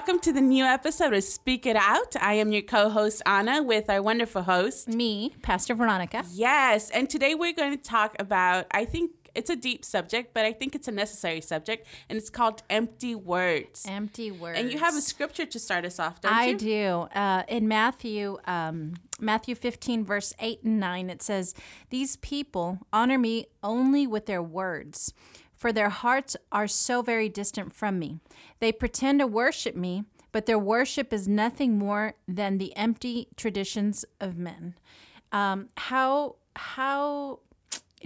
welcome to the new episode of Speak It Out. I am your co host, Anna, with our wonderful host, me, Pastor Veronica. Yes, and today we're going to talk about, I think it's a deep subject, but I think it's a necessary subject, and it's called empty words. Empty words. And you have a scripture to start us off, don't I you? do. Uh, in Matthew, um, Matthew 15, verse 8 and 9, it says, These people honor me only with their words, for their hearts are so very distant from me. They pretend to worship me, but their worship is nothing more than the empty traditions of men. Um, how how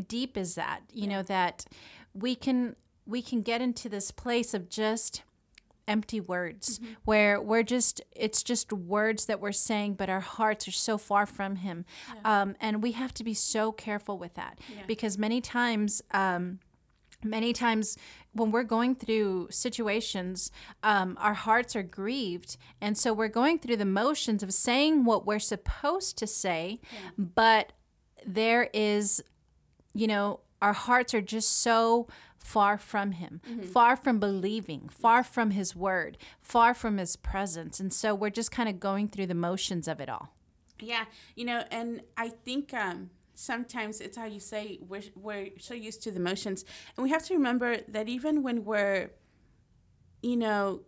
deep is that? You know that we can we can get into this place of just empty words Mm-hmm. where we're just it's just words that we're saying but our hearts are so far from him um, and we have to be so careful with that because many times um, many times when we're going through situations um, our hearts are grieved. And so we're going through the motions of saying what we're supposed to say but there is you know our hearts are just so far from him far from believing far from his word far from his presence. And so we're just kind of going through the motions of it all. Yeah, you know, and I think um, sometimes it's how you say we're, we're so used to the motions. And we have to remember that even when we're, you know,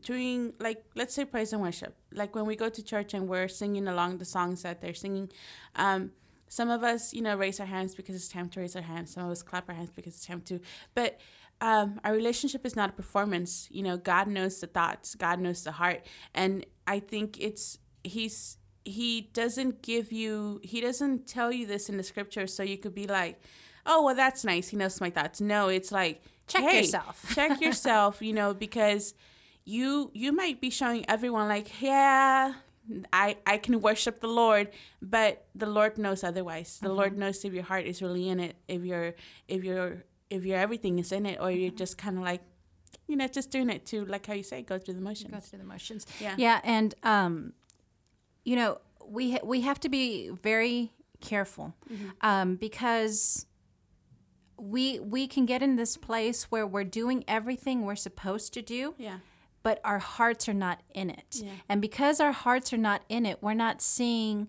doing, like, let's say praise and worship, like when we go to church and we're singing along the songs that they're singing, um, some of us, you know, raise our hands because it's time to raise our hands. Some of us clap our hands because it's time to. But um, our relationship is not a performance. You know, God knows the thoughts, God knows the heart. And I think it's, He's, he doesn't give you he doesn't tell you this in the scripture so you could be like oh well that's nice he knows my thoughts no it's like Check hey, yourself. check yourself you know because you you might be showing everyone like yeah I, I can worship the Lord, but the Lord knows otherwise. The Lord knows if your heart is really in it, if your if your if your everything is in it, or you're just kind of like, you know, just doing it to like how you say, go through the motions. go through the motions Yeah. yeah and um you know we ha- we have to be very careful um, because we we can get in this place where we're doing everything we're supposed to do Yeah. but our hearts are not in it. Yeah. And because our hearts are not in it, we're not seeing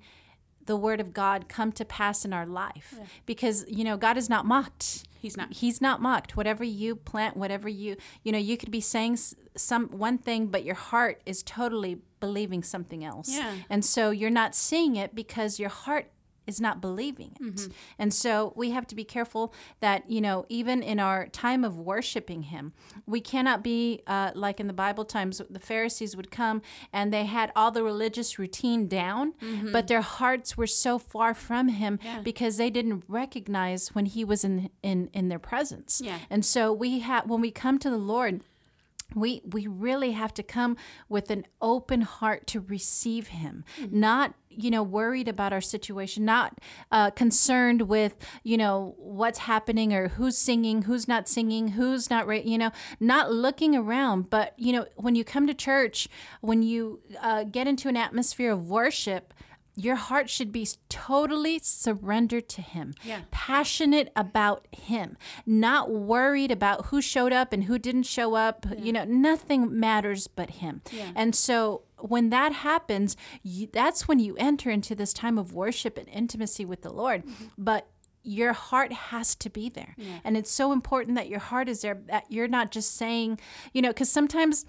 the word of God come to pass in our life. Because, you know, God is not mocked. He's not. He's not mocked. Whatever you plant, whatever you, you know, you could be saying some one thing, but your heart is totally believing something else. Yeah. And so you're not seeing it because your heart is not believing it. Mm-hmm. And so we have to be careful that, you know, even in our time of worshiping Him, we cannot be uh, like in the Bible times, the Pharisees would come and they had all the religious routine down, but their hearts were so far from Him Mm-hmm. Yeah. because they didn't recognize when He was in, in, in their presence. Yeah. And so we have, when we come to the Lord, we we really have to come with an open heart to receive him not you know worried about our situation not uh, concerned with you know what's happening or who's singing who's not singing who's not right you know not looking around. But you know when you come to church when you uh, get into an atmosphere of worship your heart should be totally surrendered to him. Yeah. passionate about him. Not worried about who showed up and who didn't show up. You know nothing matters but him. Yeah. and so when that happens you, that's when you enter into this time of worship and intimacy with the lord. Mm-hmm. But your heart has to be there. And it's so important that your heart is there that you're not just saying you know because sometimes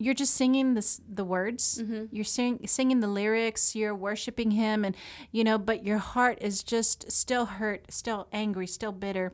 you're just singing this the words. Mm-hmm. You're sing, singing the lyrics you're worshiping him and you know but your heart is just still hurt still angry still bitter.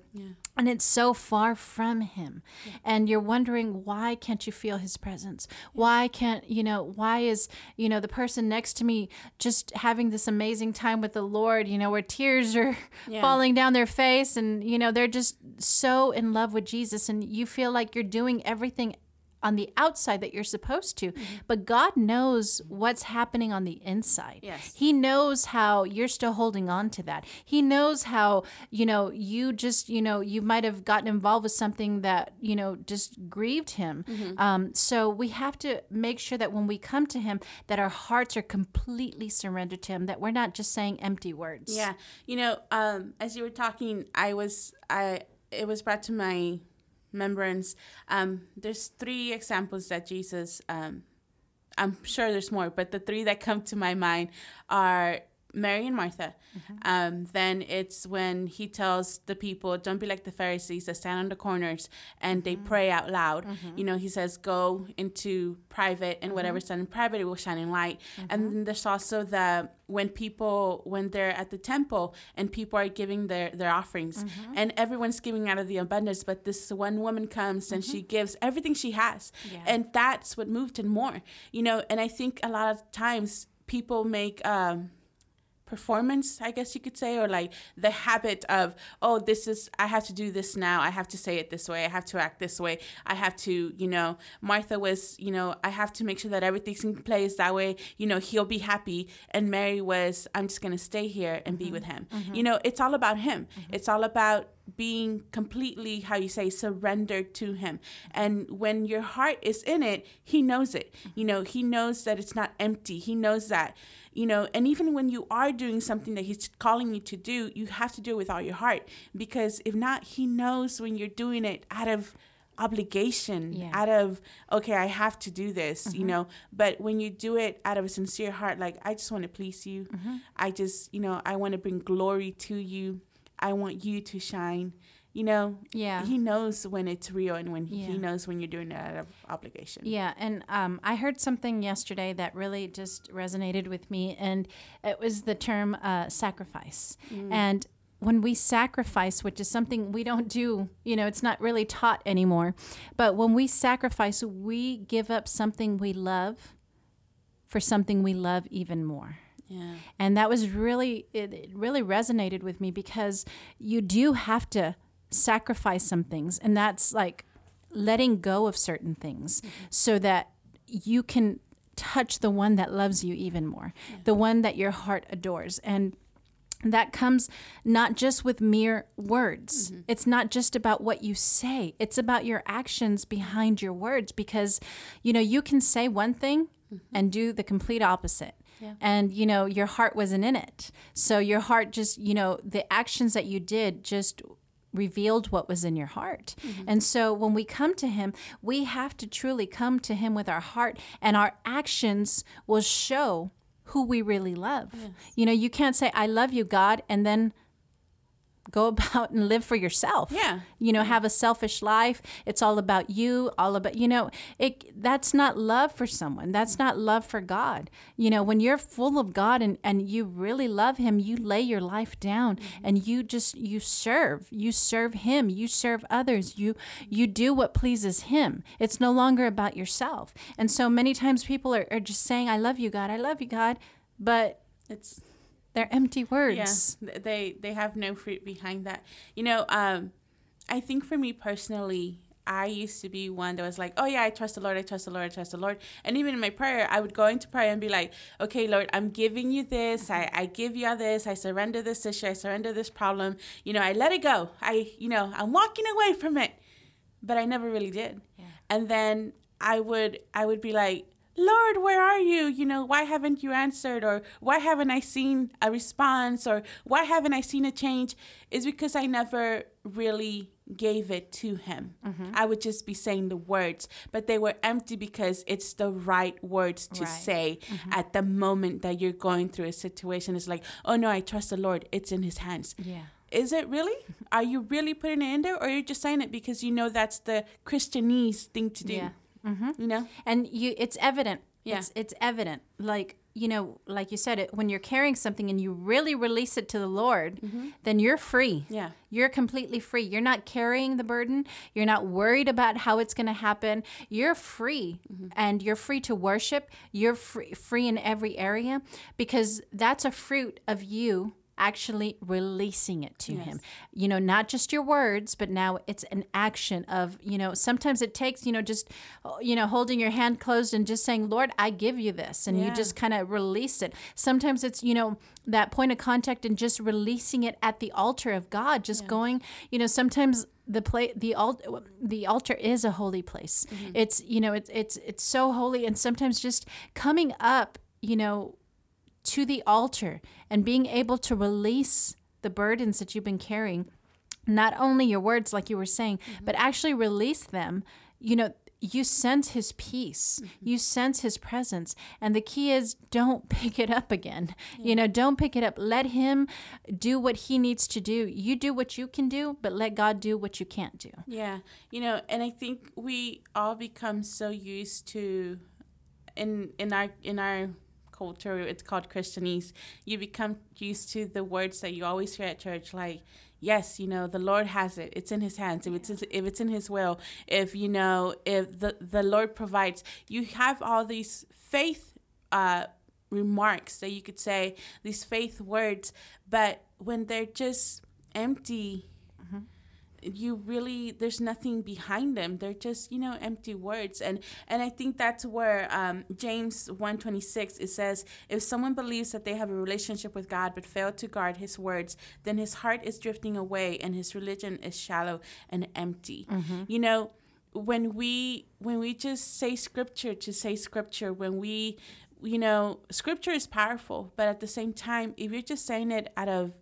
And it's so far from him. And you're wondering why can't you feel his presence? Why can't you know why is you know the person next to me just having this amazing time with the lord you know where tears are Yeah. falling down their face and you know they're just so in love with jesus and you feel like you're doing everything on the outside that you're supposed to, but God knows what's happening on the inside. Yes. He knows how you're still holding on to that. He knows how, you know, you just, you know, you might have gotten involved with something that, you know, just grieved him. Um, so we have to make sure that when we come to him, that our hearts are completely surrendered to him, that we're not just saying empty words. Yeah, you know, um, as you were talking, I was I it was brought to my remembrance, um, there's three examples that Jesus. Um, I'm sure there's more, but the three that come to my mind are Mary and Martha. Mm-hmm. Um, then it's when he tells the people, "Don't be like the Pharisees that stand on the corners and mm-hmm. they pray out loud." Mm-hmm. You know, he says, "Go into private, and whatever's mm-hmm. done in private, it will shine in light." And mm-hmm. then there's also the when people when they're at the temple and people are giving their their offerings, mm-hmm. and everyone's giving out of the abundance, but this one woman comes and she gives everything she has, yeah. and that's what moved him more. You know, and I think a lot of times people make um, performance i guess you could say or like the habit of oh this is i have to do this now i have to say it this way i have to act this way i have to you know martha was you know i have to make sure that everything's in place that way you know he'll be happy and mary was i'm just going to stay here and mm-hmm. be with him mm-hmm. you know it's all about him mm-hmm. it's all about being completely how you say surrendered to him and when your heart is in it he knows it you know he knows that it's not empty he knows that you know and even when you are doing something that he's calling you to do you have to do it with all your heart because if not he knows when you're doing it out of obligation yeah. out of okay i have to do this mm-hmm. you know but when you do it out of a sincere heart like i just want to please you mm-hmm. i just you know i want to bring glory to you i want you to shine you know yeah he knows when it's real and when yeah. he knows when you're doing it out of obligation yeah and um, i heard something yesterday that really just resonated with me and it was the term uh, sacrifice mm. and when we sacrifice, which is something we don't do, you know, it's not really taught anymore. But when we sacrifice, we give up something we love for something we love even more. Yeah. And that was really, it, it really resonated with me because you do have to sacrifice some things and that's like letting go of certain things mm-hmm. so that you can touch the one that loves you even more yeah. the one that your heart adores and that comes not just with mere words. Mm-hmm. It's not just about what you say. It's about your actions behind your words because you know, you can say one thing mm-hmm. and do the complete opposite. Yeah. And you know, your heart wasn't in it. So your heart just, you know, the actions that you did just revealed what was in your heart. Mm-hmm. And so when we come to Him, we have to truly come to Him with our heart, and our actions will show who we really love. Yes. You know, you can't say, I love you, God, and then go about and live for yourself. Yeah. You know, have a selfish life. It's all about you, all about, you know, it that's not love for someone. That's not love for God. You know, when you're full of God and and you really love him, you lay your life down mm-hmm. and you just you serve. You serve him, you serve others. You you do what pleases him. It's no longer about yourself. And so many times people are, are just saying, I love you, God. I love you, God. But it's they're empty words. Yeah, they they have no fruit behind that. You know, um, I think for me personally, I used to be one that was like, oh yeah, I trust the Lord, I trust the Lord, I trust the Lord. And even in my prayer, I would go into prayer and be like, okay, Lord, I'm giving you this. I, I give you all this. I surrender this issue. I surrender this problem. You know, I let it go. I, you know, I'm walking away from it. But I never really did. Yeah. And then I would, I would be like, Lord, where are you? You know, why haven't you answered? Or why haven't I seen a response? Or why haven't I seen a change? Is because I never really gave it to him. Mm-hmm. I would just be saying the words, but they were empty because it's the right words to right. say mm-hmm. at the moment that you're going through a situation. It's like, oh no, I trust the Lord. It's in his hands. Yeah. Is it really? Are you really putting it in there? Or are you just saying it because you know that's the Christianese thing to do? Yeah. Mm-hmm. You know, and you it's evident. Yeah. It's it's evident. Like you know, like you said, it when you're carrying something and you really release it to the Lord, mm-hmm. then you're free. Yeah, you're completely free. You're not carrying the burden. You're not worried about how it's going to happen. You're free, mm-hmm. and you're free to worship. You're free free in every area because that's a fruit of you actually releasing it to yes. him you know not just your words but now it's an action of you know sometimes it takes you know just you know holding your hand closed and just saying lord i give you this and yeah. you just kind of release it sometimes it's you know that point of contact and just releasing it at the altar of god just yeah. going you know sometimes the play the altar the altar is a holy place mm-hmm. it's you know it's it's it's so holy and sometimes just coming up you know to the altar and being able to release the burdens that you've been carrying not only your words like you were saying mm-hmm. but actually release them. You know you sense his peace. Mm-hmm. You sense his presence. And the key is don't pick it up again. You know don't pick it up. Let him do what he needs to do. You do what you can do but let god do what you can't do. Yeah, you know, and I think we all become so used to, in in our in our culture, it's called Christianese. You become used to the words that you always hear at church, like, "Yes, you know, the Lord has it. It's in His hands. If it's his, if it's in His will, if you know, if the the Lord provides." You have all these faith uh, remarks that you could say, these faith words, but when they're just empty you really there's nothing behind them. They're just you know empty words. And and i think that's where um, james 126 it says if someone believes that they have a relationship with god but fail to guard his words then his heart is drifting away and his religion is shallow and empty. You know when we when we just say scripture to say scripture when we you know scripture is powerful but at the same time if you're just saying it out of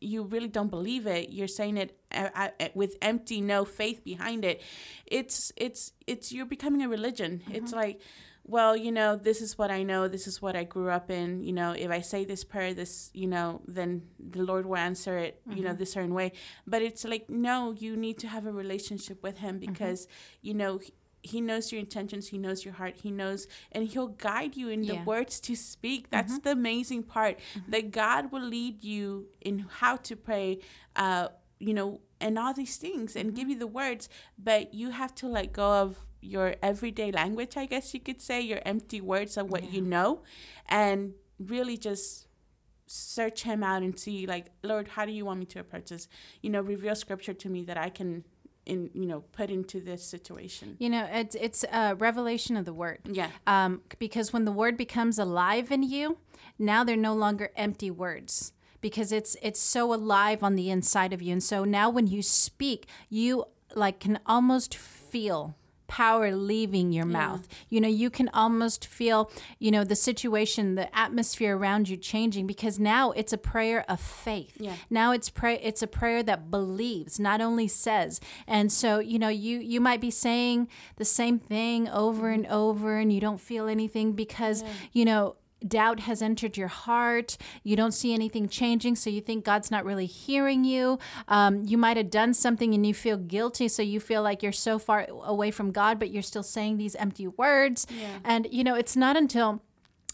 you really don't believe it you're saying it uh, uh, with empty no faith behind it it's it's it's you're becoming a religion. It's like well you know this is what i know this is what i grew up in you know if i say this prayer this you know then the lord will answer it you know this certain way. But it's like no you need to have a relationship with him because you know he- knows your intentions he knows your heart he knows and he'll guide you in the words to speak. Mm-hmm. That's the amazing part mm-hmm. that god will lead you in how to pray uh you know and all these things and give mm-hmm. you the words but you have to let go of your everyday language i guess you could say your empty words of what you know and really just search him out and see like lord how do you want me to approach this? You know reveal scripture to me that i can in you know put into this situation. You know it's it's a revelation of the word. Yeah. Um, because when the word becomes alive in you now they're no longer empty words because it's it's so alive on the inside of you. And so now when you speak you like can almost feel power leaving your mouth. You know you can almost feel you know the situation the atmosphere around you changing because now it's a prayer of faith. Yeah. now it's pray it's a prayer that believes not only says. And so you know you you might be saying the same thing over mm-hmm. and over and you don't feel anything because you know doubt has entered your heart. You don't see anything changing so you think god's not really hearing you. Um, you might have done something and you feel guilty so you feel like you're so far away from god but you're still saying these empty words. Yeah. and you know it's not until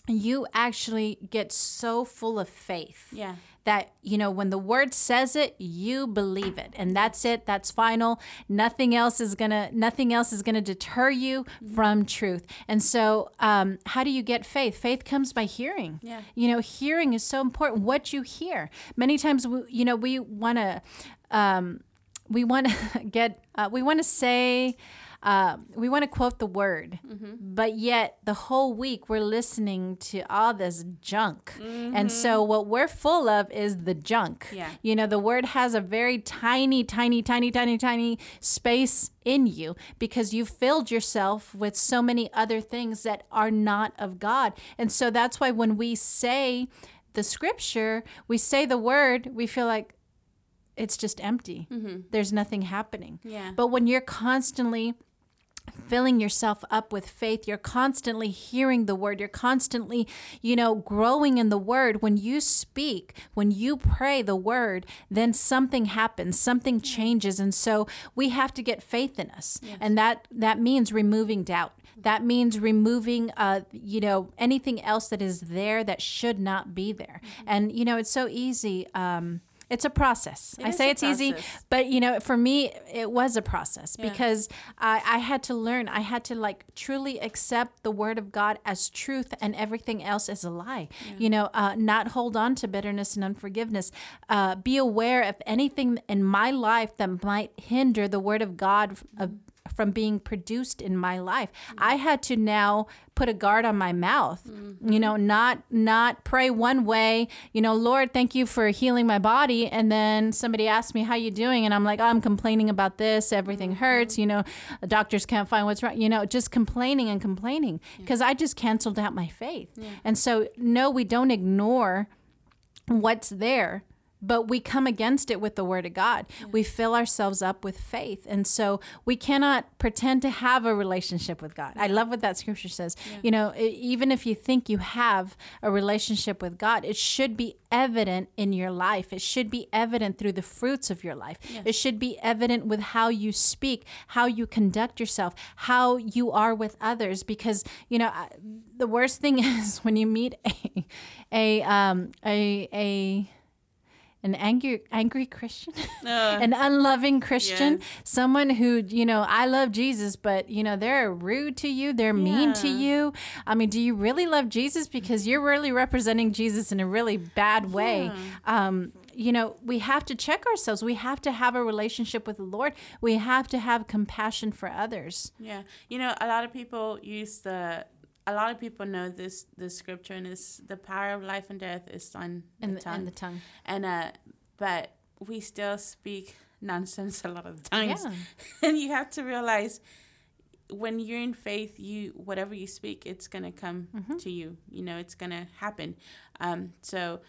you actually get so full of faith yeah. that you know when the word says it you believe it and that's it that's final. Nothing else is gonna nothing else is gonna deter you from truth. And so um, how do you get faith? Faith comes by hearing. Yeah. you know hearing is so important. What you hear. Many times we, you know we want to um, we want to get uh, we want to say uh, we want to quote the word, mm-hmm. but yet the whole week we're listening to all this junk. And so mm-hmm. what we're full of is the junk. Yeah. You know, the word has a very tiny, tiny, tiny, tiny, tiny space in you because you filled yourself with so many other things that are not of God. And so that's why when we say the scripture, we say the word, we feel like it's just empty. Mm-hmm. There's nothing happening. Yeah. But when you're constantly filling yourself up with faith. You're constantly hearing the word. You're constantly you know growing in the word. When you speak when you pray the word then something happens. Something changes. And so we have to get faith in us. And that that means removing doubt. That means removing uh you know anything else that is there that should not be there. And you know it's so easy um it's a process. I say it's easy, but you know, for me, it was a process Yeah. because I, I had to learn. I had to like truly accept the word of God as truth and everything else as a lie. You know, uh, not hold on to bitterness and unforgiveness. Uh, be aware of anything in my life that might hinder the word of God uh, from being produced in my life. Mm. I had to now put a guard on my mouth. Mm-hmm. You know, not not pray one way. You know, Lord, thank you for healing my body, and then somebody asked me how you doing, and I'm like, oh, I'm complaining about this. Everything mm-hmm. hurts. You know, doctors can't find what's wrong. You know, just complaining and complaining because I just canceled out my faith. And so, no, we don't ignore what's there but we come against it with the word of God. Yeah. We fill ourselves up with faith. And so we cannot pretend to have a relationship with God. I love what that scripture says. Yeah. You know, even if you think you have a relationship with God, it should be evident in your life. It should be evident through the fruits of your life. Yes. It should be evident with how you speak, how you conduct yourself, how you are with others. Because, you know, the worst thing is when you meet a, a, um, a, a, an angry angry Christian, uh, an unloving Christian, yes. someone who you know I love Jesus, but you know they're rude to you, they're yeah. mean to you. I mean, do you really love Jesus? Because you're really representing Jesus in a really bad way. Yeah. Um, you know, we have to check ourselves. We have to have a relationship with the Lord. We have to have compassion for others. Yeah, you know, a lot of people use the a lot of people know this this scripture and it's the power of life and death is on the, the tongue. the tongue. And uh but we still speak nonsense a lot of the times. Yeah. and you have to realize when you're in faith, you whatever you speak, it's gonna come mm-hmm. to you. You know, it's gonna happen. Um, so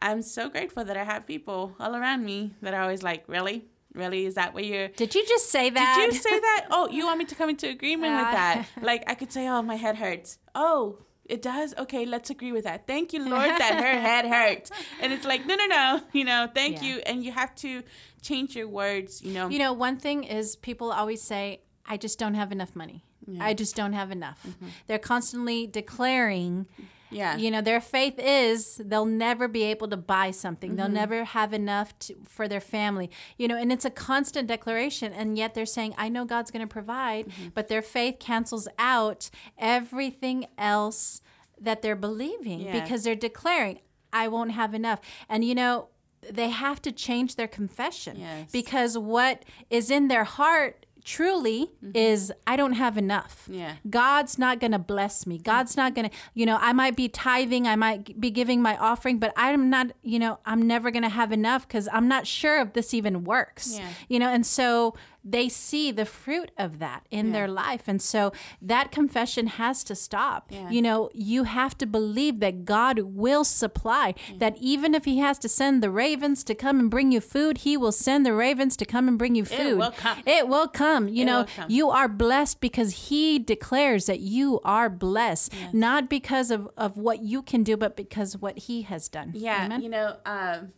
I'm so grateful that I have people all around me that are always like, Really? Really? Is that what you're Did you just say that? Did you say that? Oh, you want me to come into agreement with that? Like I could say, Oh, my head hurts. Oh, it does okay let's agree with that thank you lord that her head hurts and it's like no no no you know thank yeah. you and you have to change your words you know you know one thing is people always say i just don't have enough money yeah. i just don't have enough mm-hmm. they're constantly declaring yeah. You know, their faith is they'll never be able to buy something. Mm-hmm. They'll never have enough to, for their family. You know, and it's a constant declaration. And yet they're saying, I know God's going to provide, mm-hmm. but their faith cancels out everything else that they're believing yeah. because they're declaring, I won't have enough. And, you know, they have to change their confession yes. because what is in their heart truly mm-hmm. is I don't have enough. Yeah. God's not going to bless me. God's not going to, you know, I might be tithing, I might be giving my offering, but I'm not, you know, I'm never going to have enough cuz I'm not sure if this even works. Yeah. You know, and so they see the fruit of that in yeah. their life. And so that confession has to stop. Yeah. You know, you have to believe that God will supply, yeah. that even if He has to send the ravens to come and bring you food, He will send the ravens to come and bring you food. It will come. It will come. You it know, come. you are blessed because He declares that you are blessed, yes. not because of, of what you can do, but because what He has done. Yeah. Amen? You know, um,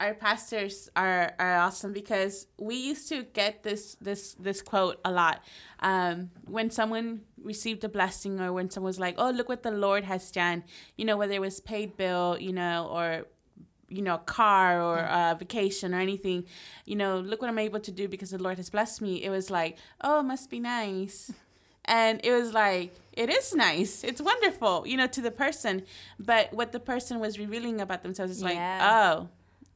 our pastors are, are awesome because we used to get this this this quote a lot. Um, when someone received a blessing or when someone was like oh look what the lord has done you know whether it was paid bill you know or you know a car or a vacation or anything you know look what i'm able to do because the lord has blessed me. It was like oh it must be nice. And it was like it is nice. It's wonderful you know to the person. But what the person was revealing about themselves is yeah. like oh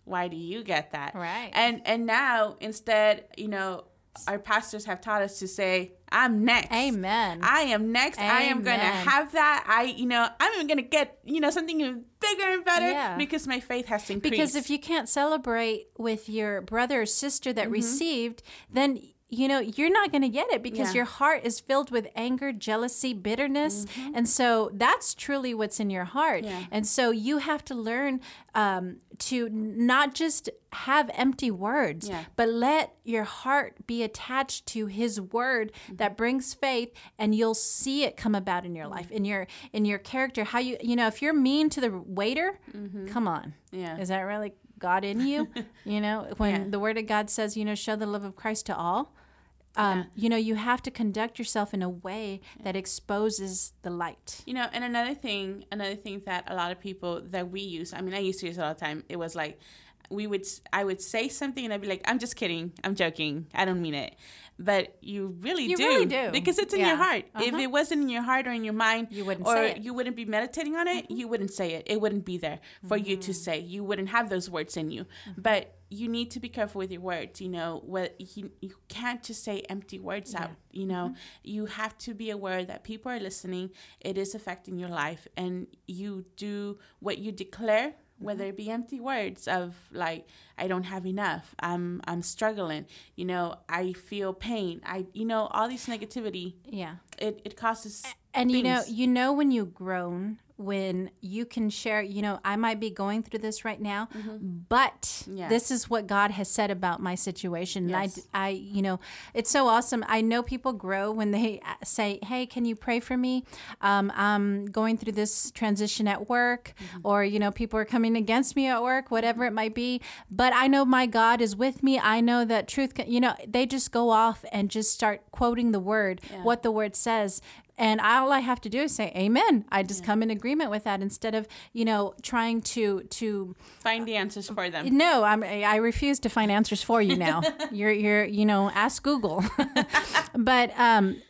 why do you get that? Right. And and now instead you know our pastors have taught us to say i'm next. Amen. I am next. Amen. i am gonna have that. I you know i'm even gonna get you know something even bigger and better yeah. because my faith has increased. Because if you can't celebrate with your brother or sister that mm-hmm. received then you know, you're not going to get it because yeah. your heart is filled with anger, jealousy, bitterness. Mm-hmm. And so that's truly what's in your heart. Yeah. And so you have to learn um, to not just have empty words, yeah. but let your heart be attached to his word mm-hmm. that brings faith and you'll see it come about in your mm-hmm. life, in your in your character. How you you know, if you're mean to the waiter, mm-hmm. come on. Yeah. Is that really God in you? you know, when the word of God says, you know, show the love of Christ to all um, yeah. you know, you have to conduct yourself in a way that exposes the light. You know, and another thing, another thing that a lot of people that we use, I mean, I used to use it all the time. It was like, we would, I would say something and I'd be like, I'm just kidding. I'm joking. I don't mean it but you really you do. Really do because it's in yeah. your heart. Uh-huh. If it wasn't in your heart or in your mind, you wouldn't or you wouldn't be meditating on it. Mm-hmm. You wouldn't say it. It wouldn't be there for mm-hmm. you to mm. say. You wouldn't have those words in you. Mm-hmm. But you need to be careful with your words. You know, what you you can't just say empty words yeah. out. You know, mm-hmm. you have to be aware that people are listening. It is affecting your life, and you do what you declare whether mm-hmm. it be empty words of like i don't have enough. I'm i'm struggling. You know i feel pain. I you know all these negativity yeah. it, it causes and things. you know you know when you groan when you can share, you know, I might be going through this right now, but Mm-hmm. Yeah. this is what God has said about my situation. Yes. And I, I, you know, it's so awesome. I know people grow when they uh, say, Hey, can you pray for me? Um, I'm going through this transition at work, Mm-hmm. or, you know, people are coming against me at work, whatever it might be. But I know my God is with me. I know that truth, can, you know, they just go off and just start quoting the word, what the word says. And all I have to do is say amen. I just come in agreement with that instead of, you know, trying to, to, Find the answers for them. no, I'm, I refuse to find answers for you now. you're, you're, you know, ask Google. but um,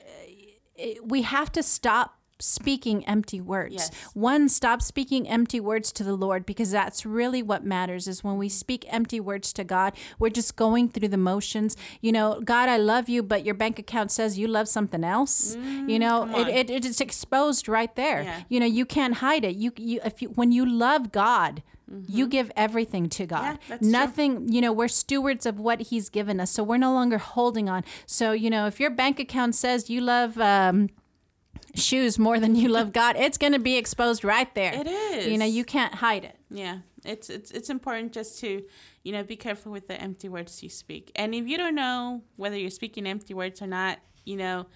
we have to stop speaking empty words. Yes. One, stop speaking empty words to the Lord because that's really what matters is when we speak empty words to God, we're just going through the motions. You know, God, I love you, but your bank account says you love something else. you know, it, it, it is exposed right there. Yeah. You know, you can't hide it. You, you, if you, when you love God, you give everything to God. Mm-hmm. Yeah, that's true. Nothing, you know, we're stewards of what He's given us. So we're no longer holding on. So, you know, if your bank account says you love um, shoes more than you love God, it's going to be exposed right there. It is. You know, you can't hide it. Yeah, it's it's it's important just to, you know, be careful with the empty words you speak. And if you don't know whether you're speaking empty words or not, you know,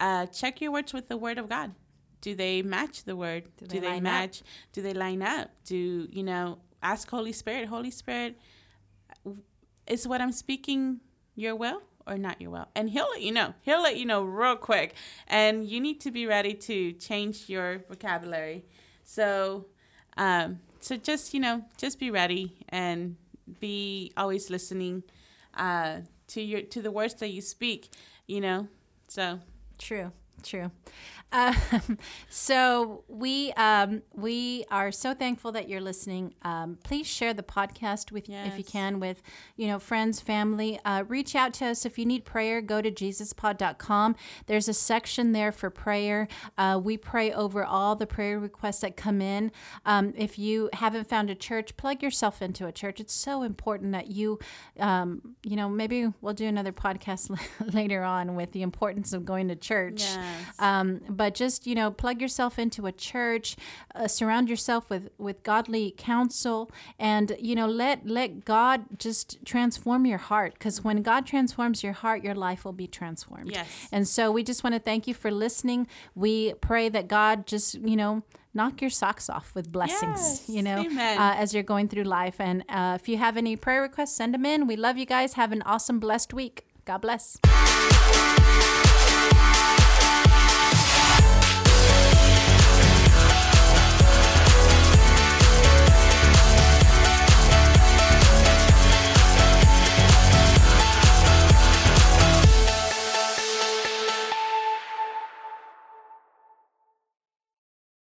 uh, check your words with the word of God. Do they match the word? Do they they, line up? match? Do they line up? Do you know? Ask Holy Spirit. Holy Spirit, is what I'm speaking your will or not your will? And He'll let you know. He'll let you know real quick. And you need to be ready to change your vocabulary. So, um, so just you know, just be ready and be always listening uh, to your to the words that you speak. You know, so True, true. Um, so we um, we are so thankful that you're listening. Um, please share the podcast with, if you can, with you know friends, family. Uh, reach out to us if you need prayer. Go to jesuspod.com. There's a section there for prayer. Uh, we pray over all the prayer requests that come in. Um, if you haven't found a church, plug yourself into a church. It's so important that you, um, you know, maybe we'll do another podcast later on with the importance of going to church. Yes. But just you know, plug yourself into a church, uh, surround yourself with with godly counsel, and you know, let let God just transform your heart. Because when God transforms your heart, your life will be transformed. Yes. And so we just want to thank you for listening. We pray that God just you know knock your socks off with blessings. Yes. You know, uh, as you're going through life. And uh, if you have any prayer requests, send them in. We love you guys. Have an awesome, blessed week. God bless.